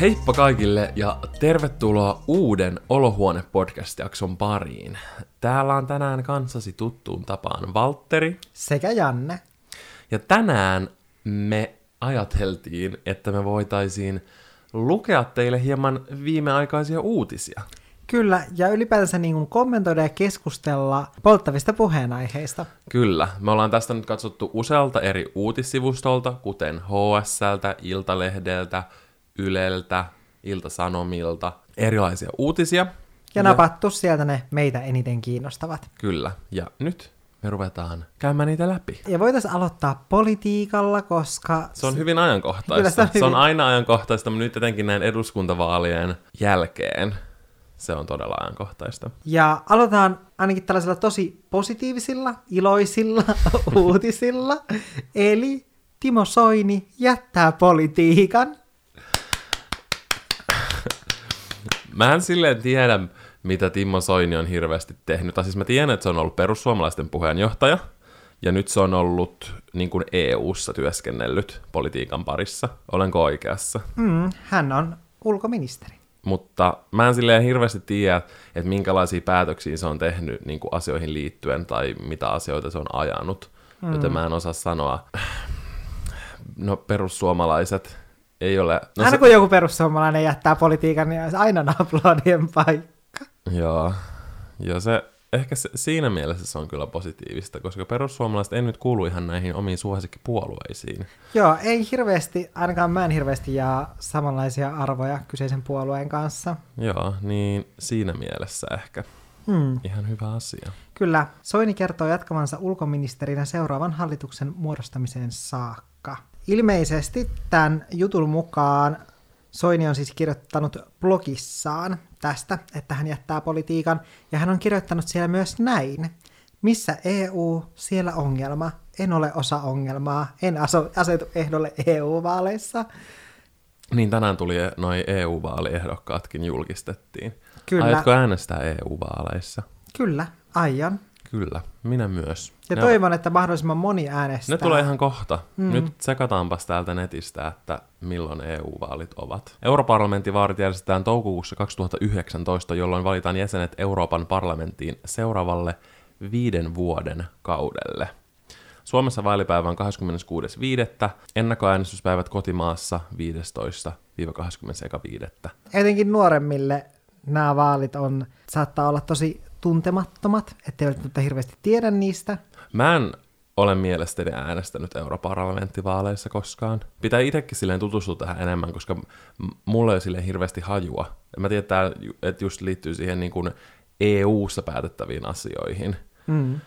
Heippa kaikille ja tervetuloa uuden Olohuone-podcast-jakson pariin. Täällä on tänään kanssasi tuttuun tapaan Valtteri. Sekä Janne. Ja tänään me ajateltiin, että me voitaisiin lukea teille hieman viimeaikaisia uutisia. Kyllä, ja ylipäätänsä niin kuin kommentoida ja keskustella polttavista puheenaiheista. Kyllä, me ollaan tästä nyt katsottu usealta eri uutissivustolta, kuten HSLtä, Iltalehdeltä, Yleltä, Iltasanomilta, erilaisia uutisia. Ja napattu sieltä ne meitä eniten kiinnostavat. Kyllä, ja nyt me ruvetaan käymään niitä läpi. Ja voitaisiin aloittaa politiikalla, koska... Se on hyvin ajankohtaista. Kyllä se on Se on hyvin- aina ajankohtaista, mutta nyt etenkin näin eduskuntavaalien jälkeen se on todella ajankohtaista. Ja aloitetaan ainakin tällaisilla tosi positiivisilla, iloisilla uutisilla. Eli Timo Soini jättää politiikan. Mä en silleen tiedä, mitä Timo Soini on hirveästi tehnyt. Tai siis mä tiedän, että se on ollut perussuomalaisten puheenjohtaja, ja nyt se on ollut niin kuin EU-ssa työskennellyt politiikan parissa. Olenko oikeassa? Mm, hän on ulkoministeri. Mutta mä en silleen hirveästi tiedä, että minkälaisia päätöksiä se on tehnyt niin kuin asioihin liittyen tai mitä asioita se on ajanut. Mm. Joten mä en osaa sanoa. No perussuomalaiset ei ole... No, Aina kun joku perussuomalainen jättää politiikan, niin olisi aina aplodien paikka. Joo, joo se, ehkä se, siinä mielessä se on kyllä positiivista, koska perussuomalaiset ei nyt kuulu ihan näihin omiin suosikkipuolueisiin. Joo, ei hirveästi, ainakaan mä en hirveästi jaa samanlaisia arvoja kyseisen puolueen kanssa. Joo, niin siinä mielessä ehkä Hmm. ihan hyvä asia. Kyllä, Soini kertoo jatkavansa ulkoministerinä seuraavan hallituksen muodostamiseen saakka. Ilmeisesti tämän jutun mukaan Soini on siis kirjoittanut blogissaan tästä, että hän jättää politiikan, ja hän on kirjoittanut siellä myös näin. Missä EU, siellä ongelma. En ole osa ongelmaa. En aso, asetu ehdolle EU-vaaleissa. Niin tänään tuli noin EU-vaaliehdokkaatkin julkistettiin. Kyllä. Aiotko äänestää EU-vaaleissa? Kyllä, aion. Kyllä, minä myös. Ja Ne- toivon, että mahdollisimman moni äänestää. Ne tulee ihan kohta. Mm. Nyt sekataanpas täältä netistä, että milloin EU-vaalit ovat. Europarlamenttivaalit järjestetään toukokuussa 2019, jolloin valitaan jäsenet Euroopan parlamenttiin seuraavalle viiden vuoden kaudelle. Suomessa vaalipäivä on 26.5. Ennakkoäänestyspäivät kotimaassa 15-21.5. Etenkin nuoremmille nämä vaalit on, saattaa olla tosi tuntemattomat, ettei välttämättä hirveästi tiedä niistä. Mä en ole mielestäni äänestänyt europarlamenttivaaleissa koskaan. Pitää itsekin silleen tutustua tähän enemmän, koska mulla ei ole silleen hirveästi hajua. Mä tiedän, että just liittyy siihen niin kuin EU-ssa päätettäviin asioihin, Mm.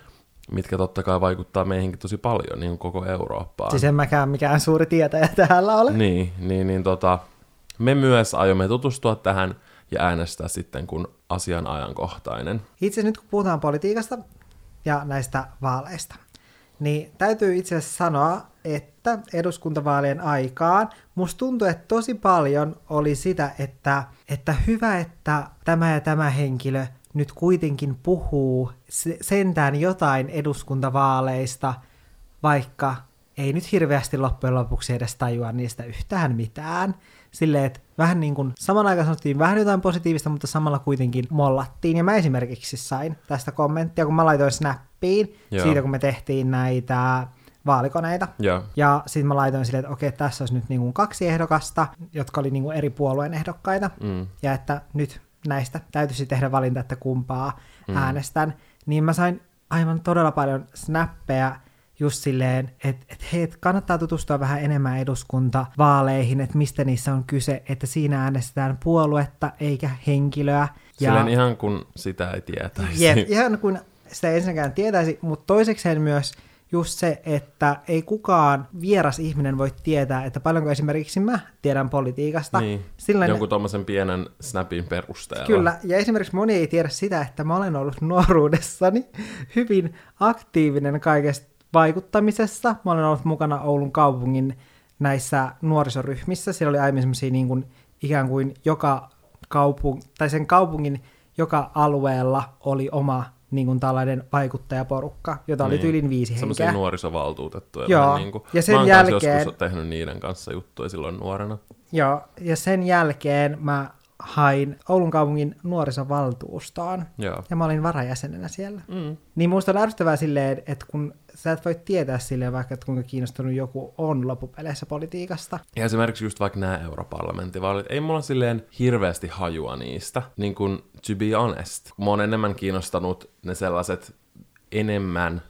mitkä totta kai vaikuttaa meihinkin tosi paljon, niin kuin koko Eurooppaan. Siis en mäkään mikään suuri tietäjä täällä ole. Niin, niin, niin tota, me myös aiomme tutustua tähän ja äänestää sitten, kun asian ajankohtainen. Itse nyt kun puhutaan politiikasta ja näistä vaaleista, niin täytyy itse asiassa sanoa, että eduskuntavaalien aikaan musta tuntui, että tosi paljon oli sitä, että, että hyvä, että tämä ja tämä henkilö nyt kuitenkin puhuu se- sentään jotain eduskuntavaaleista, vaikka ei nyt hirveästi loppujen lopuksi edes tajua niistä yhtään mitään. Silleen, että vähän niin kuin saman aikaan sanottiin vähän jotain positiivista, mutta samalla kuitenkin mollattiin. Ja mä esimerkiksi sain tästä kommenttia, kun mä laitoin snappiin Joo. siitä, kun me tehtiin näitä vaalikoneita. Joo. Ja sitten mä laitoin silleen, että okei, tässä olisi nyt niin kuin kaksi ehdokasta, jotka oli niin kuin eri puolueen ehdokkaita. Mm. Ja että nyt näistä täytyisi tehdä valinta, että kumpaa mm. äänestän. Niin mä sain aivan todella paljon snappeja just silleen, että et hei, kannattaa tutustua vähän enemmän eduskuntavaaleihin, että mistä niissä on kyse, että siinä äänestetään puoluetta eikä henkilöä. Silleen ihan kun sitä ei tietäisi. Jep, ihan kun sitä ei ensinnäkään tietäisi, mutta toisekseen myös just se, että ei kukaan vieras ihminen voi tietää, että paljonko esimerkiksi mä tiedän politiikasta. Niin, Sillä jonkun tuommoisen pienen snapin perusteella. Kyllä, ja esimerkiksi moni ei tiedä sitä, että mä olen ollut nuoruudessani hyvin aktiivinen kaikesta vaikuttamisessa. Mä olen ollut mukana Oulun kaupungin näissä nuorisoryhmissä. Siellä oli aiemmin semmoisia niin kuin, ikään kuin joka kaupung, tai sen kaupungin joka alueella oli oma niin kuin tällainen vaikuttajaporukka, jota oli Niin. tyylin viisi Semmoisia henkeä. nuorisovaltuutettuja. Joo, Niin kuin, ja sen mä jälkeen- joskus tehnyt niiden kanssa juttuja silloin nuorena. Joo, ja sen jälkeen mä hain Oulun kaupungin nuorisovaltuustoon, Joo. ja mä olin varajäsenenä siellä. Mm. Niin musta on ärsyttävää silleen, että kun sä et voi tietää silleen vaikka, että kuinka kiinnostunut joku on loppupeleissä politiikasta. Ja esimerkiksi just vaikka nämä europarlamenttivaalit, ei mulla silleen hirveästi hajua niistä. Niin kuin, to be honest, mua on enemmän kiinnostanut ne sellaiset enemmän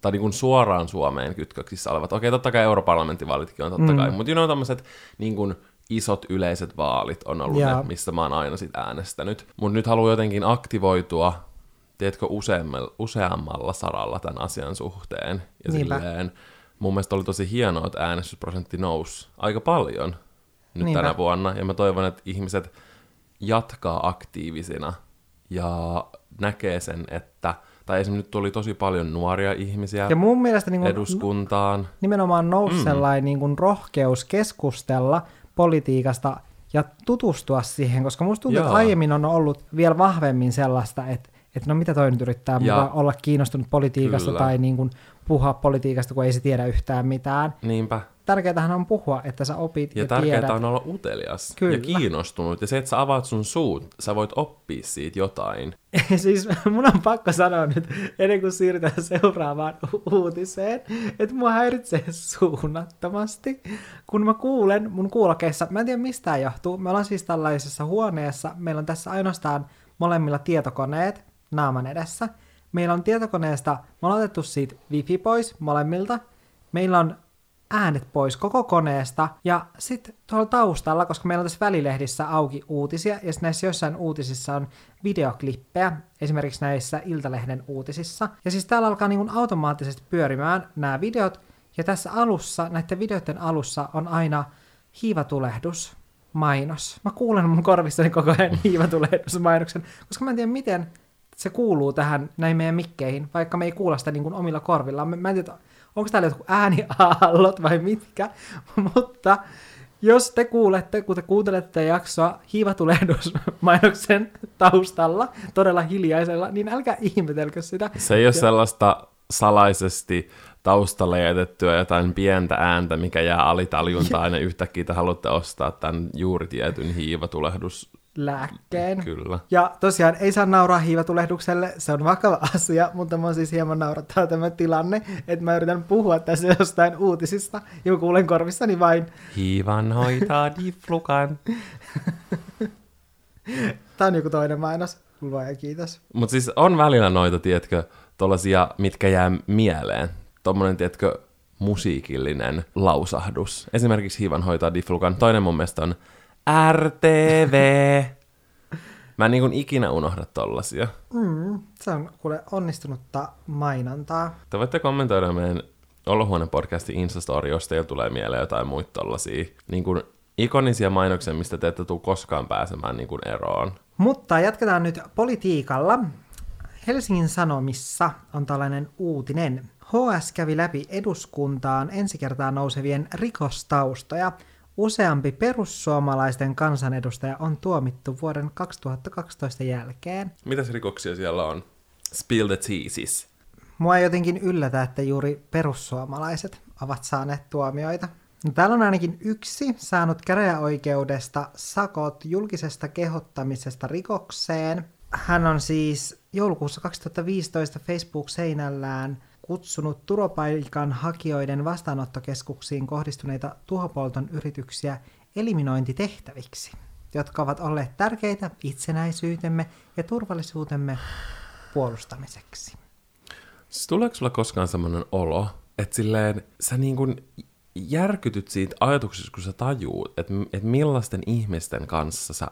tai niin kuin suoraan Suomeen kytköksissä olevat. Okei, totta kai europarlamenttivaalitkin on totta Mm. kai, mutta you know, tämmöiset niin kuin isot yleiset vaalit on ollut Joo. ne, missä mä oon aina sit äänestänyt. Mutta nyt haluan jotenkin aktivoitua, tiedätkö, useammalla, useammalla saralla tämän asian suhteen. Ja Niinpä. silleen, mun mielestä oli tosi hienoa, että äänestysprosentti nousi aika paljon nyt Niinpä. tänä vuonna. Ja mä toivon, että ihmiset jatkaa aktiivisina ja näkee sen, että, tai esimerkiksi nyt tuli tosi paljon nuoria ihmisiä Ja mun mielestä niin kun, eduskuntaan. nimenomaan nousi Mm. mm. sellainen niin kuin rohkeus keskustella politiikasta ja tutustua siihen, koska musta tuntuu, Joo. että aiemmin on ollut vielä vahvemmin sellaista, että, että no mitä toi nyt yrittää Ja- olla kiinnostunut politiikasta Kyllä. tai niin kuin puhua politiikasta, kun ei se tiedä yhtään mitään. Niinpä. Tärkeätähän on puhua, että sä opit Ja ja, tärkeää tiedät. on olla utelias Kyllä. ja kiinnostunut. Ja se, että sä avaat sun suun, sä voit oppia siitä jotain. siis mun on pakko sanoa nyt, ennen kuin siirrytään seuraavaan u- uutiseen, että mua häiritsee suunnattomasti, kun mä kuulen mun kuulokeissa, mä en tiedä mistä johtuu, me ollaan siis tällaisessa huoneessa, meillä on tässä ainoastaan molemmilla tietokoneet naaman edessä, meillä on tietokoneesta, me ollaan otettu siitä wifi pois molemmilta, meillä on äänet pois koko koneesta, ja sitten tuolla taustalla, koska meillä on tässä välilehdissä auki uutisia, ja näissä jossain uutisissa on videoklippejä, esimerkiksi näissä Iltalehden uutisissa, ja siis täällä alkaa niin automaattisesti pyörimään nämä videot, ja tässä alussa, näiden videoiden alussa on aina hiivatulehdus, mainos. Mä kuulen mun korvissani koko ajan hiivatulehdusmainoksen, koska mä en tiedä miten se kuuluu tähän näin meidän mikkeihin, vaikka me ei kuulla sitä niin kuin omilla korvillaan. Mä, en tiedä, onko täällä jotkut ääniaallot vai mitkä, mutta jos te kuulette, kun te kuuntelette tätä jaksoa hiivatulehdusmainoksen taustalla, todella hiljaisella, niin älkää ihmetelkö sitä. Se ei ole sellaista salaisesti taustalle jätettyä jotain pientä ääntä, mikä jää alitaljuntaan ja yhtäkkiä te haluatte ostaa tämän juuri tietyn hiivatulehdus. Lääkkeen. Kyllä. Ja tosiaan ei saa nauraa hiivatulehdukselle, se on vakava asia, mutta mä siis hieman naurattaa tämä tilanne, että mä yritän puhua tässä jostain uutisista, ja mä kuulen korvissani vain, Hiivan hoitaa diflukan. tää on joku toinen mainos, luoja kiitos. Mutta siis on välillä noita, tiedätkö, tollasia, mitkä jää mieleen. Tommonen, tiedätkö, musiikillinen lausahdus. Esimerkiksi Hiivan hoitaa diflukan. Toinen mun mielestä on RTV. Mä en niin kuin ikinä unohda tollasia. Mm, se on kuule onnistunutta mainontaa. Te voitte kommentoida meidän Olohuone podcastin Instastory, jos teillä tulee mieleen jotain muita tollasia niin kuin ikonisia mainoksia, mistä te ette tule koskaan pääsemään niin kuin eroon. Mutta jatketaan nyt politiikalla. Helsingin Sanomissa on tällainen uutinen. HS kävi läpi eduskuntaan ensi kertaa nousevien rikostaustoja. Useampi perussuomalaisten kansanedustaja on tuomittu vuoden 2012 jälkeen. Mitäs rikoksia siellä on? Spill the teases. Mua ei jotenkin yllätä, että juuri perussuomalaiset ovat saaneet tuomioita. No, täällä on ainakin yksi saanut käräjäoikeudesta sakot julkisesta kehottamisesta rikokseen. Hän on siis joulukuussa 2015 Facebook-seinällään kutsunut turvapaikan hakijoiden vastaanottokeskuksiin kohdistuneita tuhopolton yrityksiä eliminointitehtäviksi, jotka ovat olleet tärkeitä itsenäisyytemme ja turvallisuutemme puolustamiseksi. Siis tuleeko sulla koskaan semmoinen olo, että silleen sä niin kuin järkytyt siitä ajatuksesta, kun sä tajuut, että, että millaisten ihmisten kanssa sä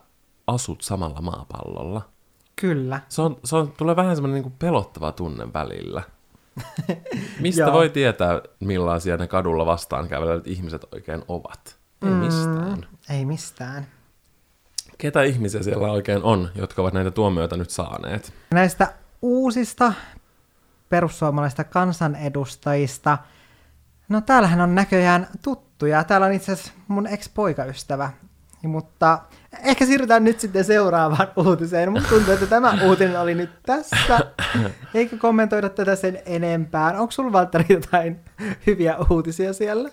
asut samalla maapallolla? Kyllä. Se, on, se on, tulee vähän semmoinen niin pelottava tunne välillä. Mistä Joo. voi tietää, millaisia ne kadulla vastaan käyvät ihmiset oikein ovat? Ei mistään. Mm, ei mistään. Ketä ihmisiä siellä oikein on, jotka ovat näitä tuomioita nyt saaneet? Näistä uusista perussuomalaista kansanedustajista, no täällähän on näköjään tuttuja. Täällä on itse asiassa mun ex-poikaystävä Mutta ehkä siirrytään nyt sitten seuraavaan uutiseen. Mun tuntuu, että tämä uutinen oli nyt tässä. Eikö kommentoida tätä sen enempään? Onko sulla Valtteri jotain hyviä uutisia siellä?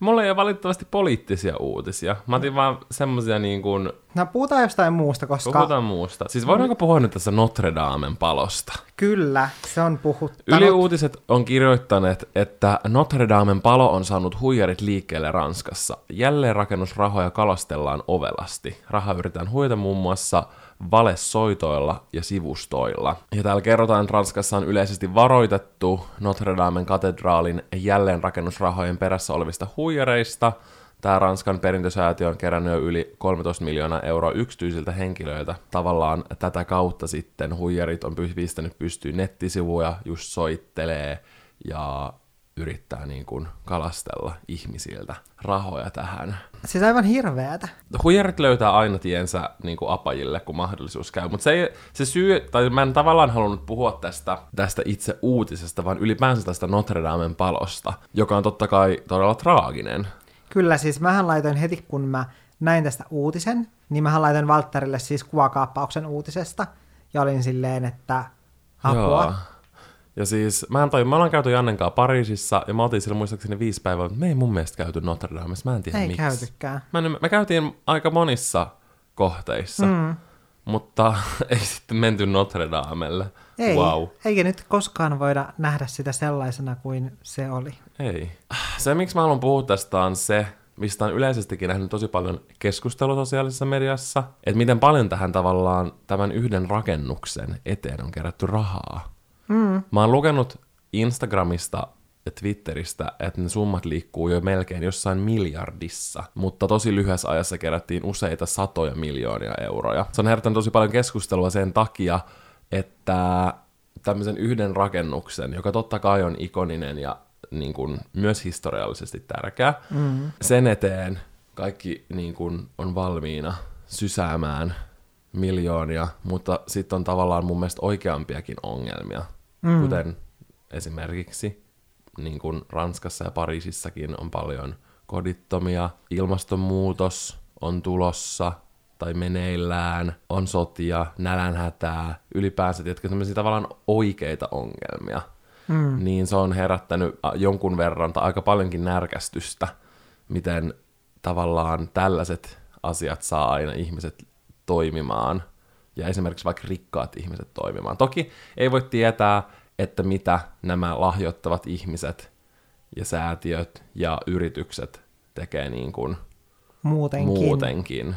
Mulla ei ole valitettavasti poliittisia uutisia. Mä otin vaan semmosia niin kuin... No puhutaan jostain muusta, koska... Puhutaan muusta. Siis voidaanko puhua nyt tässä Notre Damen palosta? Kyllä, se on puhuttanut. Yli uutiset on kirjoittaneet, että Notre Damen palo on saanut huijarit liikkeelle Ranskassa. Jälleen rakennusrahoja kalastellaan ovelasti. Raha yritetään huijata muun muassa valesoitoilla ja sivustoilla. Ja täällä kerrotaan, että Ranskassa on yleisesti varoitettu Notre Damen katedraalin jälleenrakennusrahojen perässä olevista huijareista. Tämä Ranskan perintösäätiö on kerännyt jo yli 13 miljoonaa euroa yksityisiltä henkilöiltä. Tavallaan tätä kautta sitten huijarit on pistänyt pystyyn nettisivuja, just soittelee ja yrittää niin kuin kalastella ihmisiltä rahoja tähän. Siis aivan hirveätä. Huijarit löytää aina tiensä niin kuin apajille, kun mahdollisuus käy. Mutta se, se syy, tai mä en tavallaan halunnut puhua tästä, tästä itse uutisesta, vaan ylipäänsä tästä Notre Damen palosta, joka on totta kai todella traaginen. Kyllä, siis mähän laitoin heti, kun mä näin tästä uutisen, niin mähän laitoin Valtterille siis kuvakaappauksen uutisesta, ja olin silleen, että apua. Joo. Ja siis, mä en tajun, me ollaan käyty Jannen kanssa Pariisissa, ja mä oltiin siellä muistaakseni viisi päivää, mutta me ei mun mielestä käyty Notre Damessa, mä en tiedä ei miksi. käytykään. Mä en, me käytiin aika monissa kohteissa, mm. mutta ei sitten menty Notre Damelle. Ei, wow. eikä nyt koskaan voida nähdä sitä sellaisena kuin se oli. Ei. Se, miksi mä haluan puhua tästä, on se, mistä on yleisestikin nähnyt tosi paljon keskustelua sosiaalisessa mediassa, että miten paljon tähän tavallaan tämän yhden rakennuksen eteen on kerätty rahaa. Mm. Mä oon lukenut Instagramista ja Twitteristä, että ne summat liikkuu jo melkein jossain miljardissa, mutta tosi lyhyessä ajassa kerättiin useita satoja miljoonia euroja. Se on herättänyt tosi paljon keskustelua sen takia, että tämmöisen yhden rakennuksen, joka totta kai on ikoninen ja niin kuin, myös historiallisesti tärkeä, mm. sen eteen kaikki niin kuin, on valmiina sysäämään miljoonia, mutta sitten on tavallaan mun mielestä oikeampiakin ongelmia mm. kuten esimerkiksi niin kuin Ranskassa ja Pariisissakin on paljon kodittomia, ilmastonmuutos on tulossa tai meneillään, on sotia, nälänhätää, ylipäänsä, jotka sellaisia tavallaan oikeita ongelmia, mm. niin se on herättänyt jonkun verran tai aika paljonkin närkästystä, miten tavallaan tällaiset asiat saa aina ihmiset toimimaan ja esimerkiksi vaikka rikkaat ihmiset toimimaan. Toki ei voi tietää, että mitä nämä lahjoittavat ihmiset ja säätiöt ja yritykset tekee niin kuin muutenkin. muutenkin.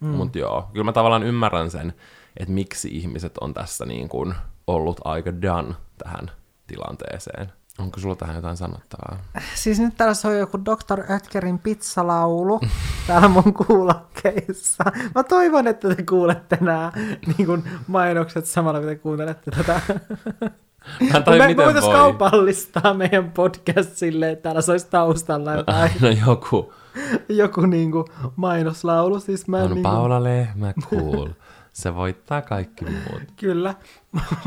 Mm. Mutta joo, kyllä mä tavallaan ymmärrän sen, että miksi ihmiset on tässä niin kuin ollut aika done tähän tilanteeseen. Onko sulla tähän jotain sanottavaa? Siis nyt täällä soi joku Dr. Ötkerin pizzalaulu täällä mun kuulokkeissa. Mä toivon, että te kuulette nämä niin kuin mainokset samalla, kun te kuuntelette tätä. Mä en me, miten me voi. kaupallistaa meidän podcast silleen, että täällä olisi taustalla jotain. No joku. joku niin kuin mainoslaulu. Siis mä on niin kuin... Paula Lehmä cool. Se voittaa kaikki muut. Kyllä,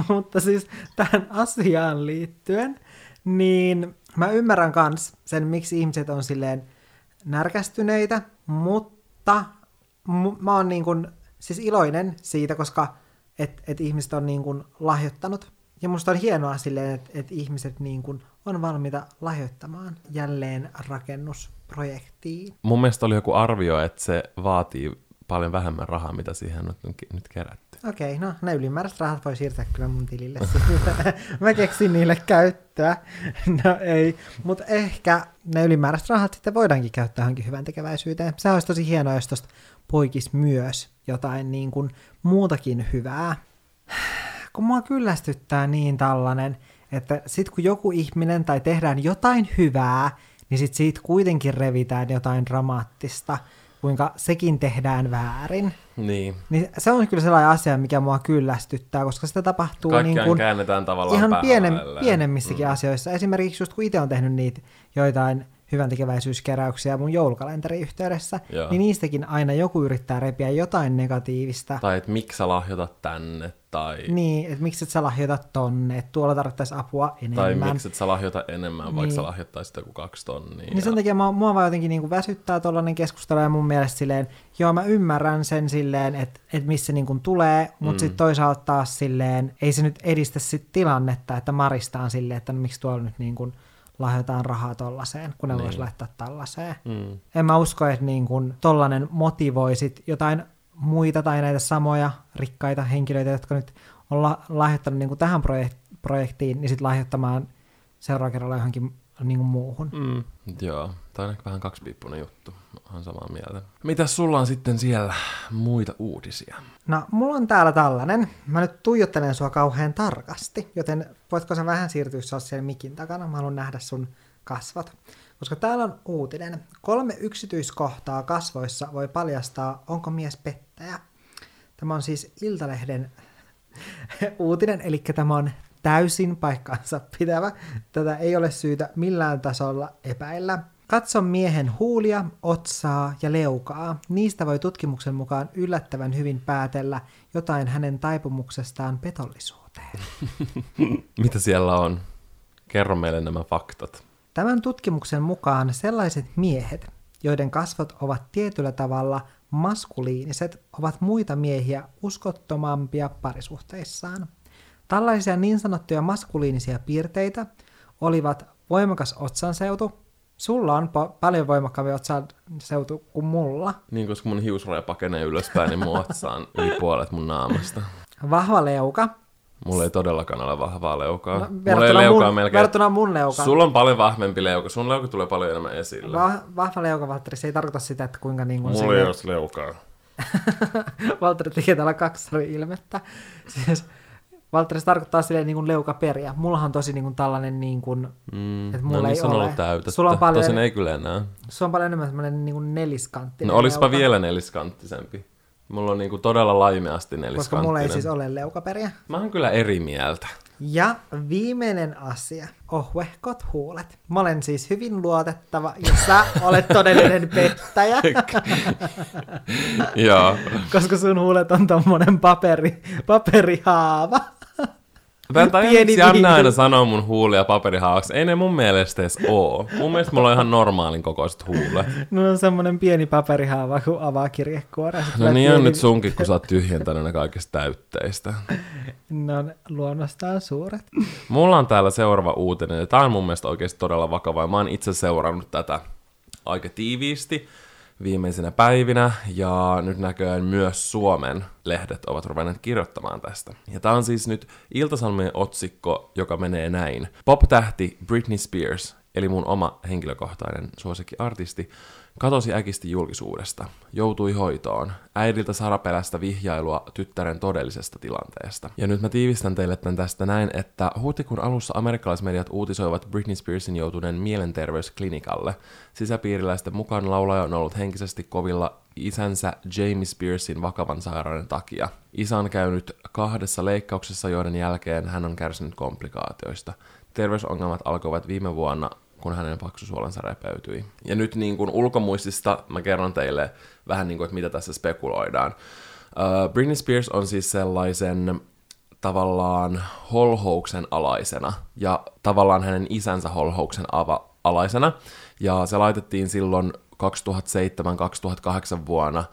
mutta siis tähän asiaan liittyen, niin mä ymmärrän kans sen, miksi ihmiset on silleen närkästyneitä, mutta m- mä oon niin kuin, siis iloinen siitä, koska et, et ihmiset on niin kuin lahjoittanut. Ja musta on hienoa silleen, että et ihmiset niin kuin on valmiita lahjoittamaan jälleen rakennusprojektiin. Mun mielestä oli joku arvio, että se vaatii paljon vähemmän rahaa, mitä siihen on nyt kerätty. Okei, okay, no ne ylimääräiset rahat voi siirtää kyllä mun tilille. Mä keksin niille käyttöä. No ei, mutta ehkä ne ylimääräiset rahat sitten voidaankin käyttää johonkin hyvän tekeväisyyteen. Se olisi tosi hienoa, jos tosta poikis myös jotain niin kuin muutakin hyvää. Kun mua kyllästyttää niin tällainen, että sit kun joku ihminen tai tehdään jotain hyvää, niin sit siitä kuitenkin revitään jotain dramaattista – kuinka sekin tehdään väärin. Niin. niin se on kyllä sellainen asia, mikä mua kyllästyttää, koska sitä tapahtuu niin kuin käännetään tavallaan ihan pienem, pienemmissäkin mm. asioissa. Esimerkiksi just kun itse on tehnyt niitä joitain hyvän tekeväisyyskeräyksiä mun joulukalenterin yhteydessä, Joo. niin niistäkin aina joku yrittää repiä jotain negatiivista. Tai että miksi sä lahjoitat tänne, tai, Niin, että miksi et sä lahjoita tonne, että tuolla tarvittaisiin apua enemmän. tai miksi et sä lahjoita enemmän, vaikka Niin. sä lahjoittaisit joku kaksi tonnia. Niin sen takia mua, mua vaan jotenkin niin kuin väsyttää tuollainen keskustelu ja mun mielestä silleen, joo mä ymmärrän sen silleen, että, että missä niin kuin tulee, mutta mm. sitten toisaalta taas silleen, ei se nyt edistä sit tilannetta, että maristaan silleen, että no miksi tuolla nyt niin kuin lahjoitaan rahaa tollaiseen, kun ne niin. voisi laittaa tällaiseen. Mm. En mä usko, että niin kuin tollainen motivoisit jotain muita tai näitä samoja rikkaita henkilöitä, jotka nyt on la- lahjoittanut niin tähän projek- projektiin, niin sitten lahjoittamaan seuraavalla kerralla johonkin niin kuin muuhun. Mm. Joo, tämä on ehkä vähän kaksipiippunen juttu. Olen samaa mieltä. Mitäs sulla on sitten siellä muita uutisia? No, mulla on täällä tällainen. Mä nyt tuijottelen sua kauhean tarkasti, joten voitko sä vähän siirtyä sä siellä mikin takana? Mä haluan nähdä sun kasvot. Koska täällä on uutinen. Kolme yksityiskohtaa kasvoissa voi paljastaa, onko mies pettäjä. Tämä on siis Iltalehden uutinen, eli tämä on täysin paikkaansa pitävä. Tätä ei ole syytä millään tasolla epäillä. Katso miehen huulia, otsaa ja leukaa. Niistä voi tutkimuksen mukaan yllättävän hyvin päätellä jotain hänen taipumuksestaan petollisuuteen. Mitä siellä on? Kerro meille nämä faktat. Tämän tutkimuksen mukaan sellaiset miehet, joiden kasvot ovat tietyllä tavalla maskuliiniset, ovat muita miehiä uskottomampia parisuhteissaan. Tällaisia niin sanottuja maskuliinisia piirteitä olivat voimakas otsanseutu. Sulla on po- paljon voimakkaampi otsanseutu kuin mulla. Niin, koska mun hiusraja pakenee ylöspäin, niin mun otsaan yli puolet mun naamasta. Vahva leuka. Mulla ei todellakaan ole vahvaa leukaa. No, Mulla ei leukaa mun, melkein. verrattuna mun leukaan. Sulla on paljon vahvempi leuka. Sun leuka tulee paljon enemmän esille. Va- vahva leuka, Valtteri, se ei tarkoita sitä, että kuinka niin kuin Mulla ei ole leukaa. Valtteri tekee täällä kaksi ilmettä. Siis Valtteri, se tarkoittaa silleen niin kuin leukaperiä. Mullahan on tosi niin kuin tällainen, niin kuin, Mm, että mulla no ei niin, ole. ollut täytettä. Sulla on paljon, Tosin ei kyllä enää. sulla on paljon enemmän semmoinen niin kuin neliskanttinen No olispa leuka, vielä neliskanttisempi. Mulla on niinku todella laimeasti Koska neliskanttinen. mulla ei siis ole leukaperiä. Mä oon kyllä eri mieltä. Ja viimeinen asia, ohuehkot huulet. Mä olen siis hyvin luotettava ja sä olet todellinen pettäjä, Joo. koska sun huulet on tommonen paperi, paperihaava. Tätä Pieni Pieni Janne aina sanoo mun huulia paperihaavaksi. Ei ne mun mielestä edes oo. Mun mielestä mulla on ihan normaalin kokoiset huulet. No on semmonen pieni paperihaava, kun avaa kirjekuorea. Sit No niin on nyt sunkin, kun sä oot tyhjentänyt ne kaikista täytteistä. Ne on luonnostaan suuret. Mulla on täällä seuraava uutinen, ja tää on mun mielestä oikeasti todella vakava. ja Mä oon itse seurannut tätä aika tiiviisti viimeisinä päivinä, ja nyt näköjään myös Suomen lehdet ovat ruvenneet kirjoittamaan tästä. Ja tää on siis nyt Ilta-Sanomien otsikko, joka menee näin. Pop-tähti Britney Spears, eli mun oma henkilökohtainen suosikkiartisti, katosi äkisti julkisuudesta, joutui hoitoon, äidiltä Sarapelästä vihjailua tyttären todellisesta tilanteesta. Ja nyt mä tiivistän teille tämän tästä näin, että huhtikuun alussa amerikkalaismediat uutisoivat Britney Spearsin joutuneen mielenterveysklinikalle. Sisäpiiriläisten mukaan laulaja on ollut henkisesti kovilla isänsä Jamie Spearsin vakavan sairauden takia. Isä on käynyt kahdessa leikkauksessa, joiden jälkeen hän on kärsinyt komplikaatioista. Terveysongelmat alkoivat viime vuonna kun hänen paksusuolensa repeytyi. Ja nyt niin kuin ulkomuistista mä kerron teille vähän niin kuin, että mitä tässä spekuloidaan. Uh, Britney Spears on siis sellaisen tavallaan holhouksen alaisena ja tavallaan hänen isänsä holhouksen ava- alaisena. Ja se laitettiin silloin 2007-2008 vuonna,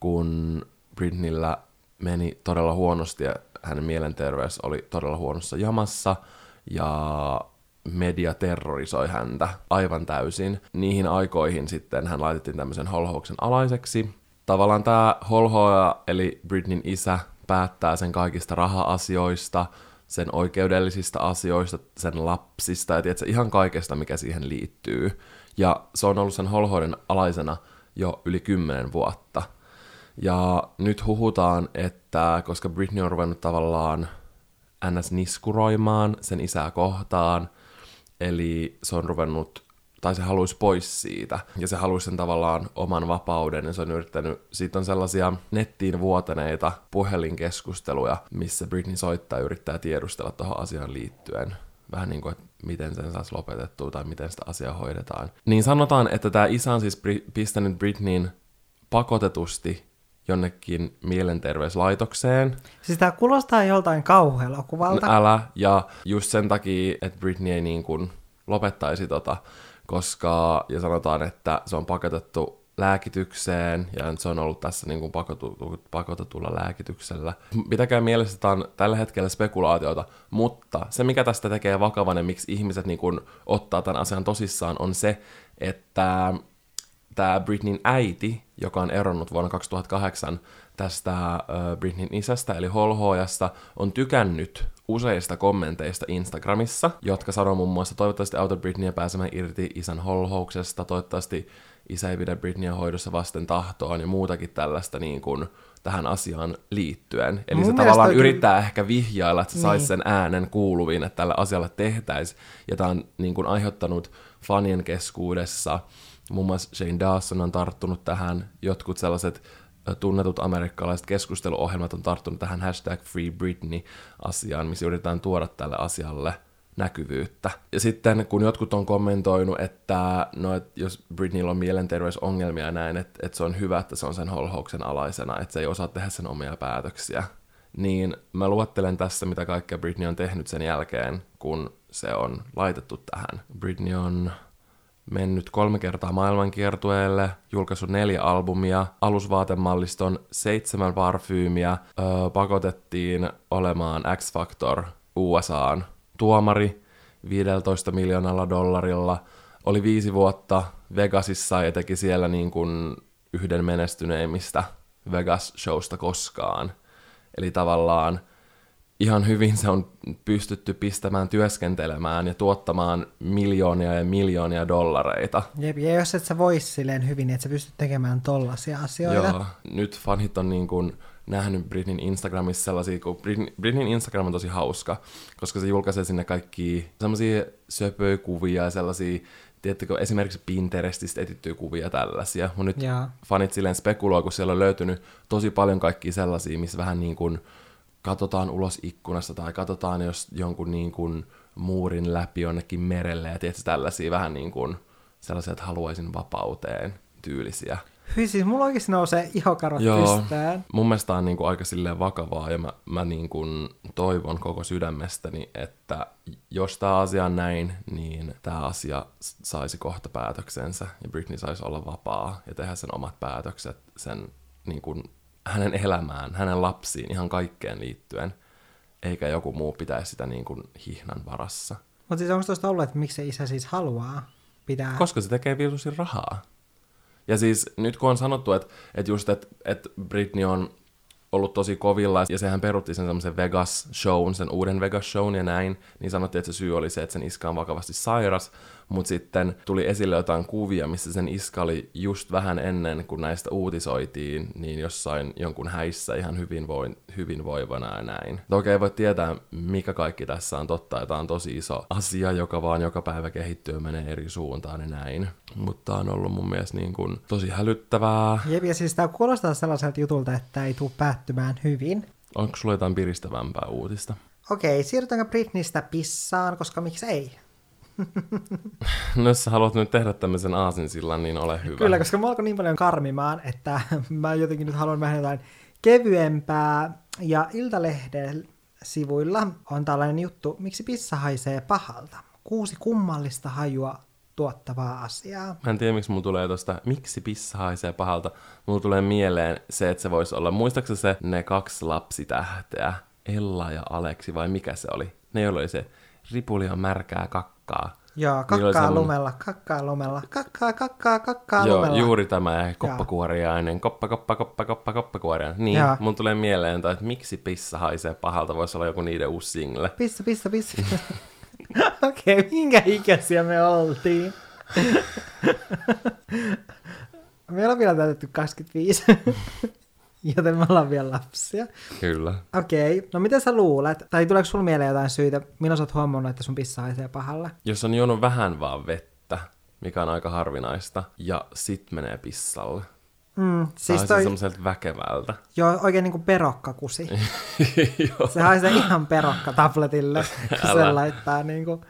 kun Britneyllä meni todella huonosti ja hänen mielenterveys oli todella huonossa jamassa. Ja media terrorisoi häntä aivan täysin. Niihin aikoihin sitten hän laitettiin tämmöisen holhouksen alaiseksi. Tavallaan tämä holhoja, eli Britneyn isä, päättää sen kaikista raha-asioista, sen oikeudellisista asioista, sen lapsista ja tiedätkö, ihan kaikesta, mikä siihen liittyy. Ja se on ollut sen holhoiden alaisena jo yli kymmenen vuotta. Ja nyt huhutaan, että koska Britney on ruvennut tavallaan ns. niskuroimaan sen isää kohtaan, eli se on ruvennut, tai se haluaisi pois siitä, ja se haluaisi sen tavallaan oman vapauden, ja se on yrittänyt, siitä on sellaisia nettiin vuotaneita puhelinkeskusteluja, missä Britney soittaa ja yrittää tiedustella tuohon asiaan liittyen vähän niin kuin, että miten sen saisi lopetettua tai miten sitä asiaa hoidetaan. Niin sanotaan, että tämä isä on siis pistänyt Britneyin pakotetusti jonnekin mielenterveyslaitokseen. Siis tämä kuulostaa joltain kauhuelokuvalta. No, älä, ja just sen takia, että Britney ei niin kuin lopettaisi tota, koska, ja sanotaan, että se on pakotettu lääkitykseen, ja se on ollut tässä niin kuin pakotu, pakotetulla lääkityksellä. Pitäkää mielessä, että on tällä hetkellä spekulaatiota, mutta se, mikä tästä tekee vakavan ja miksi ihmiset niin kuin ottaa tämän asian tosissaan, on se, että tämä Britneyn äiti, joka on eronnut vuonna 2008 tästä äh, Britneyn isästä, eli holhoojasta, on tykännyt useista kommenteista Instagramissa, jotka sanoo muun muassa toivottavasti auta Britneyä pääsemään irti isän holhouksesta, toivottavasti isä ei pidä Britneyn hoidossa vasten tahtoaan ja muutakin tällaista niin kuin, tähän asiaan liittyen. Eli Mun se tavallaan yrittää ehkä vihjailla, että se niin. saisi sen äänen kuuluviin, että tällä asialla tehtäisiin. Ja tämä on niin kuin, aiheuttanut fanien keskuudessa Muun muassa Shane Dawson on tarttunut tähän, jotkut sellaiset tunnetut amerikkalaiset keskusteluohjelmat on tarttunut tähän hashtag Free Britney-asiaan, missä yritetään tuoda tälle asialle näkyvyyttä. Ja sitten kun jotkut on kommentoinut, että no, et jos Britneyllä on mielenterveysongelmia ja näin, että, että se on hyvä, että se on sen holhouksen alaisena, että se ei osaa tehdä sen omia päätöksiä, niin mä luottelen tässä, mitä kaikkea Britney on tehnyt sen jälkeen, kun se on laitettu tähän. Britney on mennyt kolme kertaa maailmankiertueelle, julkaissut neljä albumia, alusvaatemalliston seitsemän parfyymiä, öö, pakotettiin olemaan X Factor USAan tuomari 15 miljoonalla dollarilla, oli viisi vuotta Vegasissa ja teki siellä niin kuin yhden menestyneimmistä Vegas-showsta koskaan. Eli tavallaan ihan hyvin se on pystytty pistämään työskentelemään ja tuottamaan miljoonia ja miljoonia dollareita. Jep, ja jos et sä vois silleen hyvin, niin että sä pystyt tekemään tollasia asioita. Joo, nyt fanit on niin kuin nähnyt Britneyn Instagramissa sellaisia, kun Britneyn Instagram on tosi hauska, koska se julkaisee sinne kaikki sellaisia söpöjä kuvia ja sellaisia tiedättekö, esimerkiksi Pinterestistä etittyjä kuvia tällaisia. Mun nyt Jaa. fanit silleen spekuloi, kun siellä on löytynyt tosi paljon kaikkia sellaisia, missä vähän niin kuin katsotaan ulos ikkunasta tai katsotaan jos jonkun niin kuin muurin läpi jonnekin merelle ja tietysti tällaisia vähän niin kuin sellaisia, että haluaisin vapauteen tyylisiä. Hyi siis mulla oikeasti nousee ihokarvat Joo, pystään. mun mielestä on niin kuin aika silleen vakavaa ja mä, mä niin kuin toivon koko sydämestäni, että jos tämä asia on näin, niin tämä asia saisi kohta päätöksensä ja Britney saisi olla vapaa ja tehdä sen omat päätökset sen niin kuin hänen elämään, hänen lapsiin, ihan kaikkeen liittyen, eikä joku muu pitäisi sitä niin kuin hihnan varassa. Mutta siis onko tuosta ollut, että miksi se isä siis haluaa pitää? Koska se tekee virusin rahaa. Ja siis nyt kun on sanottu, että, että just, että, että Britney on ollut tosi kovilla, ja sehän perutti sen semmoisen Vegas-shown, sen uuden Vegas-shown ja näin, niin sanottiin, että se syy oli se, että sen iska on vakavasti sairas, mutta sitten tuli esille jotain kuvia, missä sen iska oli just vähän ennen, kuin näistä uutisoitiin, niin jossain jonkun häissä ihan hyvinvoin, hyvinvoivana ja näin. Toki ei voi tietää, mikä kaikki tässä on totta, ja tämä on tosi iso asia, joka vaan joka päivä kehittyy ja menee eri suuntaan ja näin. Mutta on ollut mun mielestä niin kuin tosi hälyttävää. Jep, ja siis tämä kuulostaa sellaiselta jutulta, että ei tule päättymään hyvin. Onko sulla jotain piristävämpää uutista? Okei, siirrytäänkö Britneystä pissaan, koska miksi ei? no jos sä haluat nyt tehdä tämmöisen aasinsillan, niin ole hyvä. Kyllä, koska mä alkoi niin paljon karmimaan, että mä jotenkin nyt haluan vähän jotain kevyempää. Ja Iltalehden sivuilla on tällainen juttu, miksi pissa haisee pahalta. Kuusi kummallista hajua tuottavaa asiaa. Mä en tiedä, miksi mulla tulee tosta, miksi pissa haisee pahalta. Mulla tulee mieleen se, että se voisi olla, muistaakseni se ne kaksi lapsitähteä, Ella ja Aleksi, vai mikä se oli? Ne, joilla oli se ripuli on märkää kakkaa. Joo, kakkaa niin lumella, kakkaa lumella, kakkaa, kakkaa, kakkaa Joo, lumella. juuri tämä koppakuoriainen, koppa, koppa, koppa, koppa, koppakuoriainen. Niin, Joo. mun tulee mieleen, että miksi pissa haisee pahalta, voisi olla joku niiden uusi single. Pissa, pissa, pissa. Okei, okay, minkä ikäisiä me oltiin? Meillä on vielä täytetty 25. Joten me ollaan vielä lapsia. Kyllä. Okei, okay. no mitä sä luulet? Tai tuleeko sulla mieleen jotain syitä, milloin sä oot huomannut, että sun pissa haisee pahalle? Jos on juonut vähän vaan vettä, mikä on aika harvinaista, ja sit menee pissalle. Mm, Siis toi... semmoiselta väkevältä. joo, oikein niinku perokkakusi. Joo. Se haisee ihan perokka tabletille, kun se laittaa niinku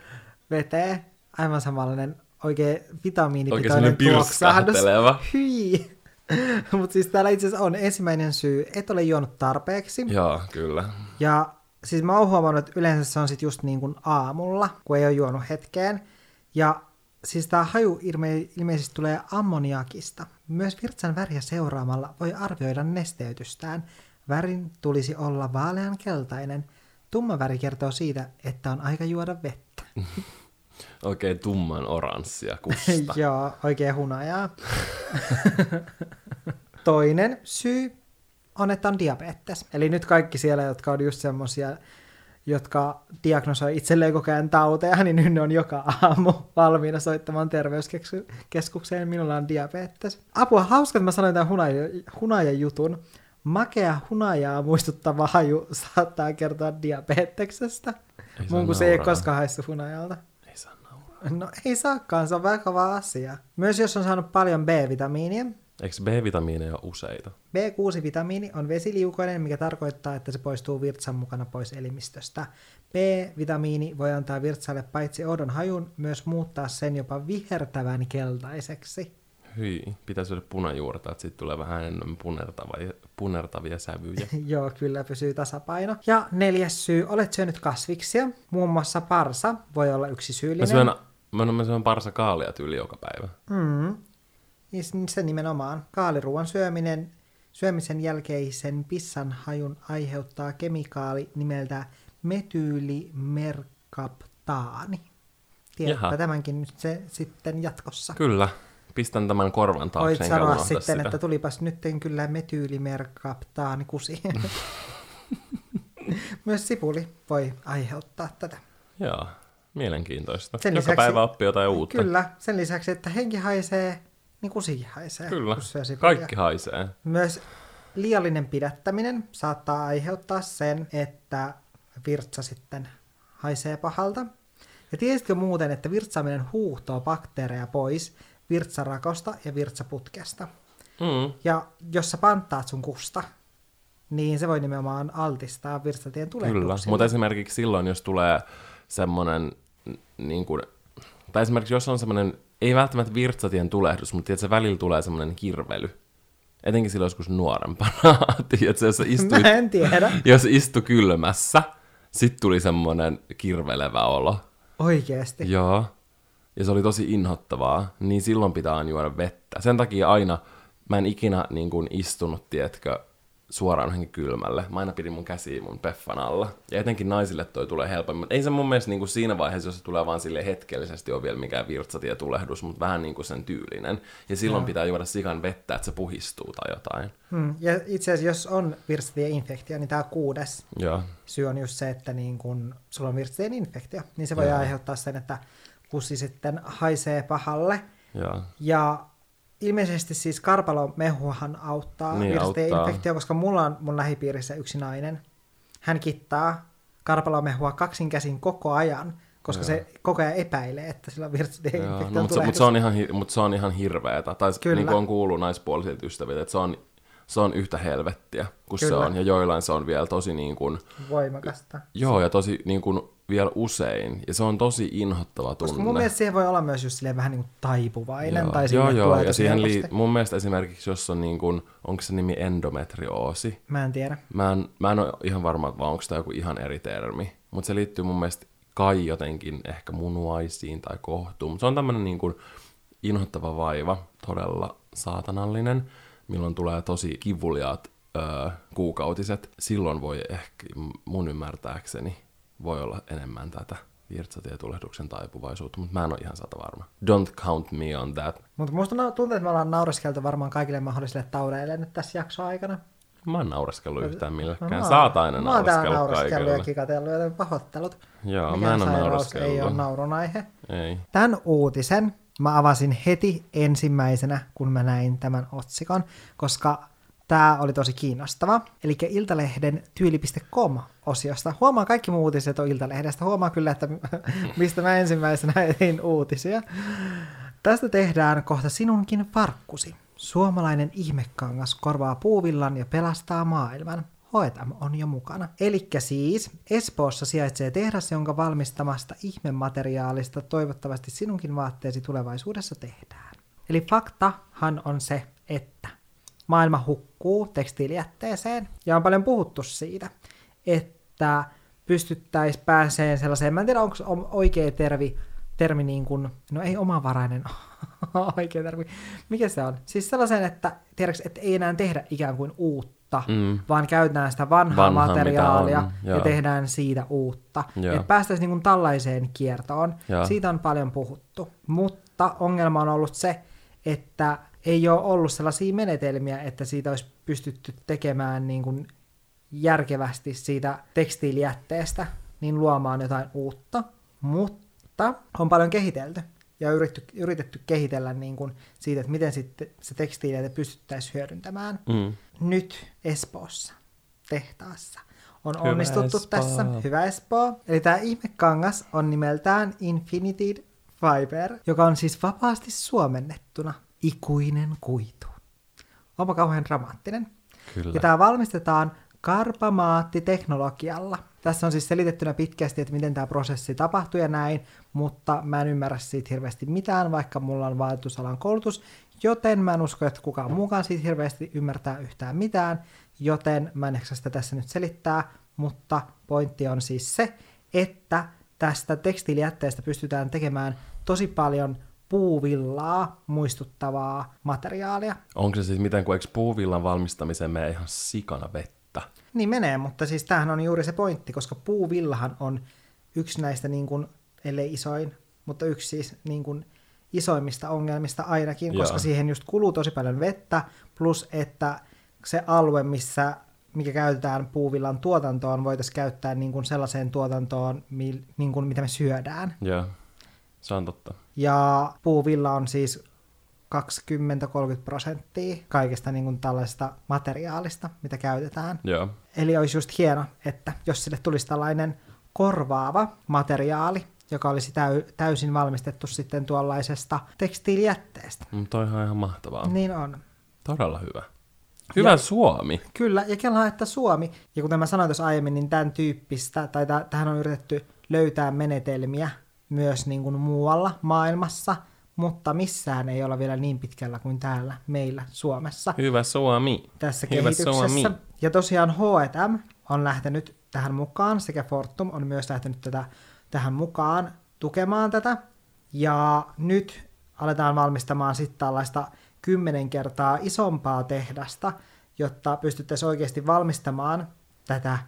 veteen. Aivan samanlainen oikein Oikein vitamiinipitoinen semmoinen tuoksahdus. Hyi. Mutta siis täällä itse asiassa on ensimmäinen syy, et ole juonut tarpeeksi. Joo, kyllä. Ja siis mä oon huomannut, että yleensä se on sit just niin kuin aamulla, kun ei ole juonut hetkeen. Ja siis tää haju ilme- ilmeisesti tulee ammoniakista. Myös virtsan väriä seuraamalla voi arvioida nesteytystään. Värin tulisi olla vaalean keltainen. Tumma väri kertoo siitä, että on aika juoda vettä. Oikein tumman oranssia kusta. Joo, oikein hunajaa. Toinen syy on, että on diabetes. Eli nyt kaikki siellä, jotka on just semmosia, jotka diagnosoi itselleen koko ajan tauteja, niin nyt ne on joka aamu valmiina soittamaan terveyskeskukseen. Minulla on diabetes. Apua, hauska, että mä sanoin tämän hunaja, hunajan jutun. Makea hunajaa muistuttava haju saattaa kertoa diabeteksestä. Ei Mun kun se ei koskaan haissu hunajalta. No ei saakaan, se on vakava asia. Myös jos on saanut paljon B-vitamiinia. Eikö B-vitamiineja ole useita? B6-vitamiini on vesiliukoinen, mikä tarkoittaa, että se poistuu virtsan mukana pois elimistöstä. B-vitamiini voi antaa virtsalle paitsi oudon hajun, myös muuttaa sen jopa vihertävän keltaiseksi. Hyi, pitäisi syödä punajuurta, että siitä tulee vähän enemmän punertavia, punertavia sävyjä. Joo, kyllä pysyy tasapaino. Ja neljäs syy, olet syönyt kasviksia. Muun muassa parsa voi olla yksi Mä syyllinen. syön, mä, mä syön parsa kaalia tyyli joka päivä. Mm. Niin s- se nimenomaan. Kaaliruuan syöminen, syömisen jälkeisen pissan hajun aiheuttaa kemikaali nimeltä metyylimerkaptaani. Tiedätkö Jaha. tämänkin nyt se sitten jatkossa? Kyllä, pistän tämän korvan Voit taakse, enkä sanoa sitten, sitä. että tulipas nyt kyllä metyylimerkaptaani kusi. Myös sipuli voi aiheuttaa tätä. Joo, mielenkiintoista. Sen Joka lisäksi- päivä oppii jotain uutta. Kyllä, sen lisäksi, että henki haisee, niin kusikin haisee. Kyllä. kaikki haisee. Myös liiallinen pidättäminen saattaa aiheuttaa sen, että virtsa sitten haisee pahalta. Ja tiesitkö muuten, että virtsaaminen huuhtoo bakteereja pois virtsarakosta ja virtsaputkesta? Mm. Ja jos sä panttaat sun kusta, niin se voi nimenomaan altistaa virtsatien Kyllä, tulehduksille. mutta esimerkiksi silloin, jos tulee semmoinen, niin kuin, tai esimerkiksi jos on semmoinen, ei välttämättä virtsatien tulehdus, mutta tiedätkö, välillä tulee semmoinen kirvely. Etenkin silloin joskus nuorempana. tiedätkö, jos sä istuit, Mä en tiedä. jos istu kylmässä, sit tuli semmoinen kirvelevä olo. Oikeesti. Joo. Ja se oli tosi inhottavaa, niin silloin pitää juoda vettä. Sen takia aina, mä en ikinä niin kuin istunut, tiedätkö, suoraan johonkin kylmälle. Mä aina pidin mun käsiä mun peffan alla. Ja etenkin naisille toi tulee helpommin. Ei se mun mielestä niin kuin siinä vaiheessa, jos se tulee vaan sille hetkellisesti, ole vielä mikään virtsatietulehdus, mutta vähän niin kuin sen tyylinen. Ja silloin pitää juoda sikan vettä, että se puhistuu tai jotain. Hmm. Ja itse asiassa, jos on virtsatieinfektio, niin tämä kuudes Joo. syy on just se, että niin kun sulla on virtsatien infektio, niin se voi Joo. aiheuttaa sen, että kussi sitten haisee pahalle. Joo. Ja ilmeisesti siis karpalomehuhan auttaa Niin, auttaa. infektio, koska mulla on mun lähipiirissä yksi nainen. Hän kittaa karpalomehua kaksin käsin koko ajan, koska Joo. se koko ajan epäilee, että sillä on infektio no, mutta, se, mutta, se on ihan, mutta se on ihan hirveetä. Tai Kyllä. niin kuin on kuullut naispuolisilta ystäviltä, että se on, se on yhtä helvettiä kuin se Kyllä. on. Ja joillain se on vielä tosi niin kuin, voimakasta. joo, ja tosi niin kuin vielä usein. Ja se on tosi inhottava tunne. Koska mun mielestä siihen voi olla myös just vähän niin kuin taipuvainen. joo, Tai joo, joo, ja siihen lii- mun mielestä esimerkiksi, jos on niin kuin, onko se nimi endometrioosi, Mä en tiedä. Mä en, mä en ole ihan varma, vaan onko tämä joku ihan eri termi, mutta se liittyy mun mielestä kai jotenkin ehkä munuaisiin tai kohtuun. Mut se on tämmöinen niin kuin inhottava vaiva, todella saatanallinen, milloin tulee tosi kivuliaat öö, kuukautiset. Silloin voi ehkä, mun ymmärtääkseni, voi olla enemmän tätä virtsatietulehduksen taipuvaisuutta, mutta mä en ole ihan sata varma. Don't count me on that. Mutta musta tuntuu, että me ollaan naureskeltu varmaan kaikille mahdollisille taudeille nyt tässä jaksoaikana. Mä en naureskellut yhtään millekään. No, mä oon- Saat aina Mä oon täällä naureskellut naureskellut ja kikatellut, joten pahoittelut. Joo, Mikään mä en ole naureskellut. ei ole naurun aihe. Ei. Tämän uutisen mä avasin heti ensimmäisenä, kun mä näin tämän otsikon, koska tämä oli tosi kiinnostava. Eli Iltalehden tyyli.com-osiosta. Huomaa kaikki muu uutiset on Iltalehdestä. Huomaa kyllä, että mistä mä ensimmäisenä etin uutisia. Tästä tehdään kohta sinunkin farkkusi. Suomalainen ihmekangas korvaa puuvillan ja pelastaa maailman. Hoetam on jo mukana. Elikkä siis Espoossa sijaitsee tehdas, jonka valmistamasta ihmemateriaalista toivottavasti sinunkin vaatteesi tulevaisuudessa tehdään. Eli faktahan on se, että maailma hukkuu tekstiilijätteeseen ja on paljon puhuttu siitä, että pystyttäisiin pääseen sellaiseen, mä en tiedä onko oikea termi, termi niin kuin, no ei omavarainen oikea termi, mikä se on? Siis sellaisen, että, tiedätkö, että ei enää tehdä ikään kuin uutta, mm. vaan käytetään sitä vanhaa Vanha, materiaalia ja tehdään siitä uutta. Että päästäisiin niin kuin tällaiseen kiertoon. Joo. Siitä on paljon puhuttu. Mutta ongelma on ollut se, että ei ole ollut sellaisia menetelmiä, että siitä olisi pystytty tekemään niin kuin järkevästi siitä tekstiilijätteestä, niin luomaan jotain uutta, mutta on paljon kehitelty ja yritetty, yritetty kehitellä niin kuin siitä, että miten sitten se tekstiilijäte pystyttäisiin hyödyntämään. Mm. Nyt Espoossa, tehtaassa, on Hyvä onnistuttu Espoo. tässä. Hyvä Espoo. Eli tämä ihmekangas on nimeltään Infinity Fiber, joka on siis vapaasti suomennettuna ikuinen kuitu. Onpa kauhean dramaattinen. Kyllä. Ja tämä valmistetaan karpamaattiteknologialla. Tässä on siis selitettynä pitkästi, että miten tämä prosessi tapahtui ja näin, mutta mä en ymmärrä siitä hirveästi mitään, vaikka mulla on vaikutusalan koulutus, joten mä en usko, että kukaan muukaan siitä hirveästi ymmärtää yhtään mitään, joten mä en ehkä sitä tässä nyt selittää, mutta pointti on siis se, että tästä tekstiilijätteestä pystytään tekemään tosi paljon puuvillaa muistuttavaa materiaalia. Onko se siis miten, kun eikö puuvillan valmistamiseen mene ihan sikana vettä? Niin menee, mutta siis tämähän on juuri se pointti, koska puuvillahan on yksi näistä, niin kuin, ellei isoin, mutta yksi siis niin kuin, isoimmista ongelmista ainakin, Joo. koska siihen just kuluu tosi paljon vettä, plus että se alue, missä mikä käytetään puuvillan tuotantoon, voitaisiin käyttää niin kuin sellaiseen tuotantoon, niin kuin mitä me syödään. Joo, se on totta. Ja puuvilla on siis 20-30 prosenttia kaikesta niin kuin tällaista materiaalista, mitä käytetään. Joo. Eli olisi just hieno, että jos sille tulisi tällainen korvaava materiaali, joka olisi täy- täysin valmistettu sitten tuollaisesta tekstiilijätteestä. Mm, toihan ihan mahtavaa. Niin on. Todella hyvä. Hyvä ja, Suomi. Kyllä, ja kelaa, että Suomi, ja kuten mä sanoin tuossa aiemmin, niin tämän tyyppistä, tai t- tähän on yritetty löytää menetelmiä myös niin kuin muualla maailmassa, mutta missään ei olla vielä niin pitkällä kuin täällä meillä Suomessa. Hyvä Suomi. Tässä Hyvä kehityksessä. Suomi. Ja tosiaan H&M on lähtenyt tähän mukaan, sekä Fortum on myös lähtenyt tätä, tähän mukaan tukemaan tätä. Ja nyt aletaan valmistamaan sitten tällaista kymmenen kertaa isompaa tehdasta, jotta pystyttäisiin oikeasti valmistamaan tätä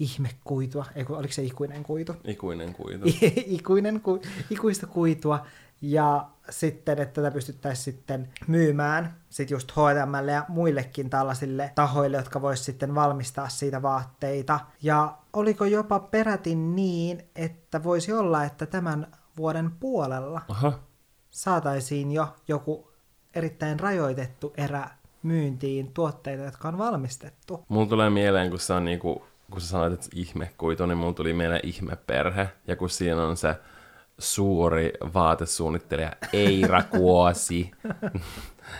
ihmekuitua, ei oliko se ikuinen kuitu? Ikuinen kuitu. ikuinen ku, ikuista kuitua, ja sitten, että tätä pystyttäisiin sitten myymään sit just H&M ja muillekin tällaisille tahoille, jotka vois sitten valmistaa siitä vaatteita. Ja oliko jopa peräti niin, että voisi olla, että tämän vuoden puolella Aha. saataisiin jo joku erittäin rajoitettu erä myyntiin tuotteita, jotka on valmistettu. Mulla tulee mieleen, kun se on niinku kun sä sanoit, että ihmekuitu, niin mulla tuli mieleen ihmeperhe. Ja kun siinä on se suuri vaatesuunnittelija Eira Kuosi,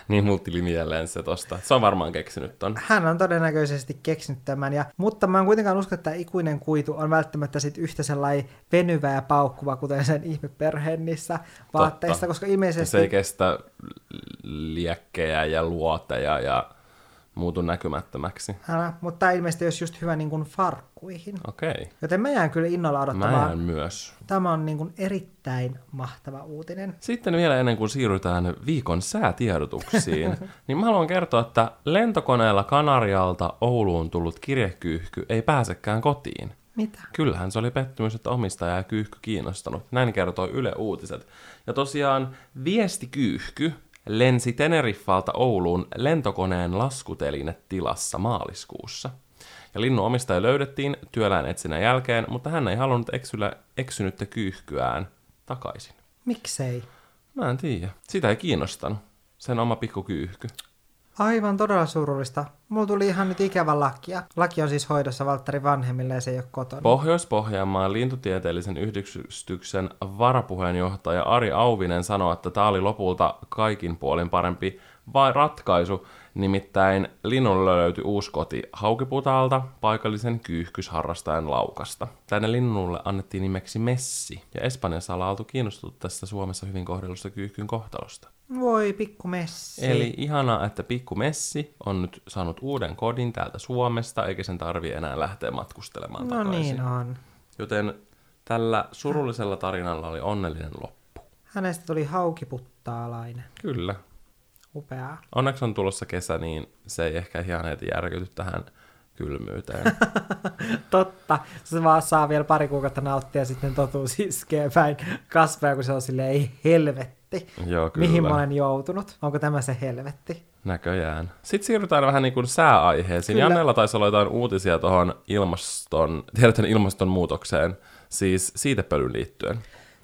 niin mulla tuli mieleen se tosta. Se on varmaan keksinyt ton. Hän on todennäköisesti keksinyt tämän, ja, mutta mä en kuitenkaan usko, että ikuinen kuitu on välttämättä sit yhtä sellainen venyvä ja paukkuva, kuten sen ihmeperheen niissä vaatteissa, Totta. koska ilmeisesti... Se ei kestä liekkejä ja luoteja ja muutu näkymättömäksi. Älä, mutta ilmeisesti olisi just hyvä niin kuin farkkuihin. Okei. Okay. Joten mä jään kyllä innolla odottamaan. Mä jään myös. Tämä on niin kuin erittäin mahtava uutinen. Sitten vielä ennen kuin siirrytään viikon säätiedotuksiin, niin mä haluan kertoa, että lentokoneella Kanarialta Ouluun tullut kirjekyyhky ei pääsekään kotiin. Mitä? Kyllähän se oli pettymys, että omistaja ja kyyhky kiinnostanut. Näin kertoi Yle Uutiset. Ja tosiaan viestikyyhky lensi Teneriffalta Ouluun lentokoneen laskuteline-tilassa maaliskuussa. Ja linnun omistaja löydettiin työläin etsinnän jälkeen, mutta hän ei halunnut eksyllä, eksynyttä kyyhkyään takaisin. Miksei? Mä en tiedä. Sitä ei kiinnostanut. Sen oma pikku kyyhky. Aivan todella surullista. Mulla tuli ihan nyt ikävä lakia. Laki on siis hoidossa Valtteri vanhemmille ja se ei ole kotona. Pohjois-Pohjanmaan lintutieteellisen yhdistyksen varapuheenjohtaja Ari Auvinen sanoi, että tämä oli lopulta kaikin puolin parempi vai ratkaisu, nimittäin linnulle löytyi uusi koti Haukiputaalta, paikallisen kyyhkysharrastajan laukasta. Tänne linnulle annettiin nimeksi Messi, ja Espanjassa ollaan oltu kiinnostunut tästä Suomessa hyvin kohdellusta kyyhkyn kohtalosta. Voi pikku messi. Eli ihanaa, että pikku Messi on nyt saanut uuden kodin täältä Suomesta, eikä sen tarvi enää lähteä matkustelemaan No takaisin. niin on. Joten tällä surullisella tarinalla oli onnellinen loppu. Hänestä tuli haukiputtaalainen. Kyllä. Upeaa. Onneksi on tulossa kesä, niin se ei ehkä ihan heti järkyty tähän kylmyyteen. Totta. Se vaan saa vielä pari kuukautta nauttia ja sitten totuus iskee päin kasveja, kun se on silleen, ei helvetti. Joo, kyllä. Mihin mä olen joutunut? Onko tämä se helvetti? Näköjään. Sitten siirrytään vähän niin kuin sääaiheisiin. Kyllä. Jannella taisi olla jotain uutisia tuohon ilmaston, tiedätte, ilmastonmuutokseen, siis siitepölyn liittyen.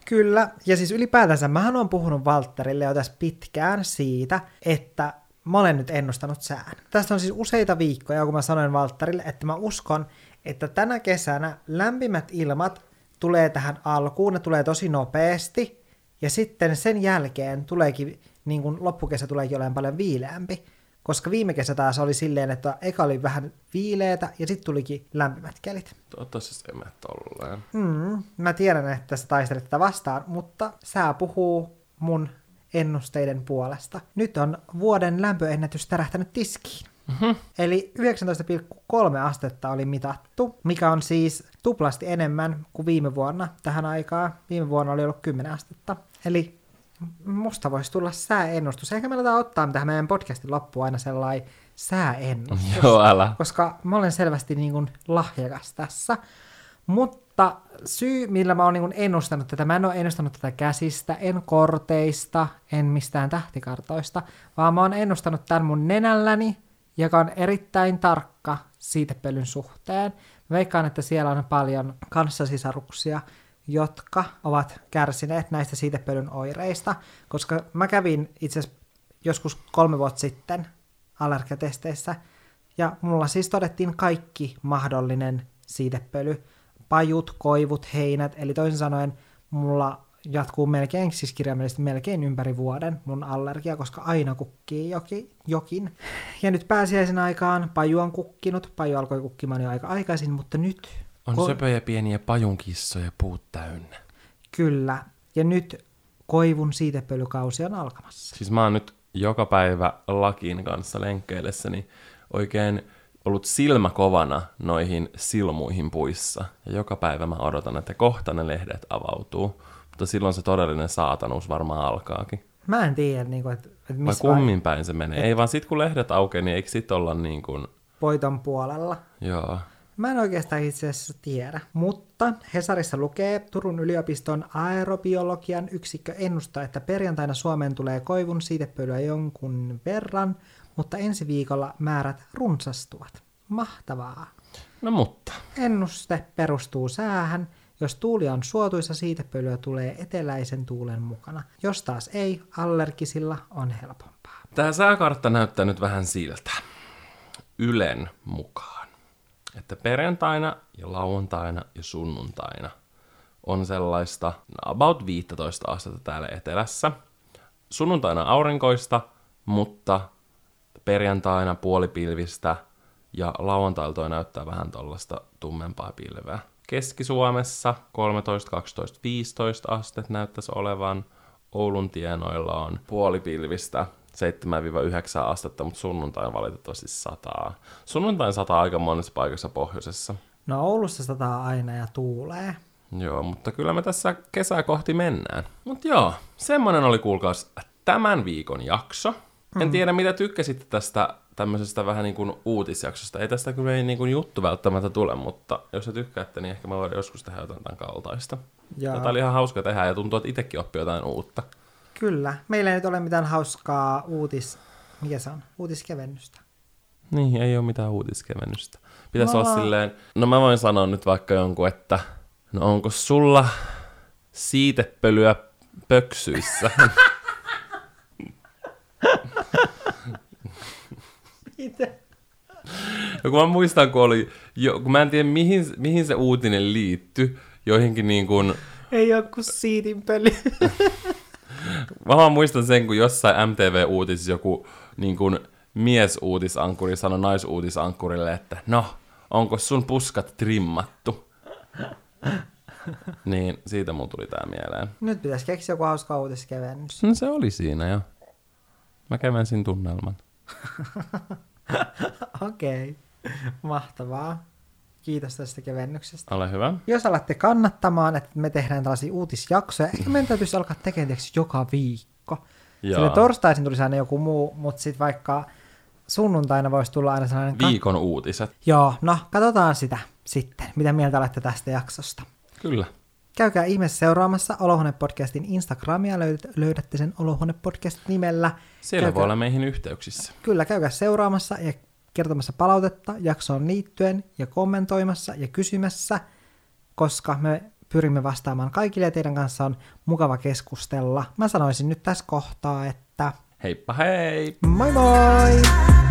Kyllä, ja siis ylipäätänsä mähän olen puhunut Valtterille jo tässä pitkään siitä, että mä olen nyt ennustanut sään. Tästä on siis useita viikkoja, kun mä sanoin Valtterille, että mä uskon, että tänä kesänä lämpimät ilmat tulee tähän alkuun, ne tulee tosi nopeasti, ja sitten sen jälkeen tuleekin, niin kuin loppukesä tuleekin olemaan paljon viileämpi, koska viime kesä taas oli silleen, että eka oli vähän viileetä ja sitten tulikin lämpimät kelit. Toivottavasti se ei mene tolleen. Mm, mä tiedän, että sä taistelet tätä vastaan, mutta sää puhuu mun ennusteiden puolesta. Nyt on vuoden lämpöennätys tärähtänyt tiskiin. Mm-hmm. Eli 19,3 astetta oli mitattu, mikä on siis tuplasti enemmän kuin viime vuonna tähän aikaan. Viime vuonna oli ollut 10 astetta. Eli musta voisi tulla sääennustus. Ehkä me aletaan ottaa tähän meidän podcastin loppuun aina sellainen sääennustus Joo, älä. koska mä olen selvästi niin kuin lahjakas tässä. Mutta syy, millä mä oon niin ennustanut tätä, mä en ole ennustanut tätä käsistä, en korteista, en mistään tähtikartoista, vaan mä oon ennustanut tämän mun nenälläni, joka on erittäin tarkka siitepölyn suhteen. Mä veikkaan, että siellä on paljon kanssasisaruksia, jotka ovat kärsineet näistä siitepölyn oireista, koska mä kävin itse joskus kolme vuotta sitten allergiatesteissä, ja mulla siis todettiin kaikki mahdollinen siitepöly, pajut, koivut, heinät, eli toisin sanoen mulla jatkuu melkein, siis kirjaimellisesti melkein ympäri vuoden mun allergia, koska aina kukkii joki, jokin. Ja nyt pääsiäisen aikaan paju on kukkinut, paju alkoi kukkimaan jo aika aikaisin, mutta nyt On Ko- söpöjä pieniä pajunkissoja puut täynnä. kyllä, ja nyt koivun siitepölykausi on alkamassa. Siis mä oon nyt joka päivä lakin kanssa lenkkeillessäni oikein ollut silmä kovana noihin silmuihin puissa. Ja joka päivä mä odotan, että kohta ne lehdet avautuu. Mutta silloin se todellinen saatanuus varmaan alkaakin. Mä en tiedä, niin kuin, että, että Vai missä kummin päin se menee? Ei vaan sit kun lehdet aukeaa, niin eikö sit olla niin kuin... voiton puolella. Joo. Mä en oikeastaan itse asiassa tiedä, mutta Hesarissa lukee Turun yliopiston aerobiologian yksikkö ennustaa, että perjantaina Suomeen tulee koivun siitepölyä jonkun verran, mutta ensi viikolla määrät runsastuvat. Mahtavaa. No mutta. Ennuste perustuu säähän. Jos tuuli on suotuisa, siitepölyä tulee eteläisen tuulen mukana. Jos taas ei, allergisilla on helpompaa. Tämä sääkartta näyttää nyt vähän siltä. Ylen mukaan. Että perjantaina ja lauantaina ja sunnuntaina on sellaista about 15 astetta täällä etelässä. Sunnuntaina aurinkoista, mutta perjantaina puolipilvistä ja lauantailta näyttää vähän tuollaista tummempaa pilveä. Keski-Suomessa 13, 12, 15 astetta näyttäisi olevan. Oulun tienoilla on puolipilvistä 7-9 astetta, mutta sunnuntain valitettavasti sataa. Sunnuntain sataa aika monessa paikassa pohjoisessa. No Oulussa sataa aina ja tuulee. Joo, mutta kyllä me tässä kesää kohti mennään. Mutta joo, semmonen oli kuulkaas tämän viikon jakso. En tiedä, mitä tykkäsitte tästä tämmöisestä vähän niin kuin uutisjaksosta. Ei tästä kyllä ei niin kuin juttu välttämättä tule, mutta jos te tykkäätte, niin ehkä mä voin joskus tehdä jotain tämän kaltaista. Ja Tätä oli ihan hauska tehdä ja tuntuu, että itsekin oppii jotain uutta. Kyllä. Meillä ei nyt ole mitään hauskaa uutis... Mikä se on? Uutiskevennystä. Niin, ei ole mitään uutiskevennystä. Pitäisi No. olla silleen, no mä voin sanoa nyt vaikka jonkun, että no onko sulla siitepölyä pöksyissä? Mitä? No kun mä muistan, kun oli, jo, kun mä en tiedä mihin, mihin se uutinen liittyi, joihinkin niin kuin, Ei ole kuin siitinpöly. Mä vaan muistan sen, kun jossain MTV-uutisissa joku niin kuin, miesuutisankuri sanoi naisuutisankurille, että no, onko sun puskat trimmattu? niin, siitä mun tuli tää mieleen. Nyt pitäisi keksiä joku hauska uutiskevennys. No se oli siinä jo. Mä kevensin tunnelman. Okei, okay. mahtavaa. Kiitos tästä kevennyksestä. Ole hyvä. Jos alatte kannattamaan, että me tehdään tällaisia uutisjaksoja, ehkä meidän täytyisi alkaa tekemään joka viikko. Joo. Sillä torstaisin tulisi aina joku muu, mutta sitten vaikka sunnuntaina voisi tulla aina sellainen... ka- Viikon uutiset. Joo, no katsotaan sitä sitten. Mitä mieltä olette tästä jaksosta? Kyllä. Käykää ihmeessä seuraamassa Olohuone-podcastin Instagramia, löydät, löydätte sen Olohuone-podcast nimellä. Siellä Käykää- voi olla meihin yhteyksissä. Kyllä, käykää seuraamassa ja kertomassa palautetta jaksoon liittyen ja kommentoimassa ja kysymässä, koska me pyrimme vastaamaan kaikille ja teidän kanssa on mukava keskustella. Mä sanoisin nyt tässä kohtaa, että Heippa hei! moi moi!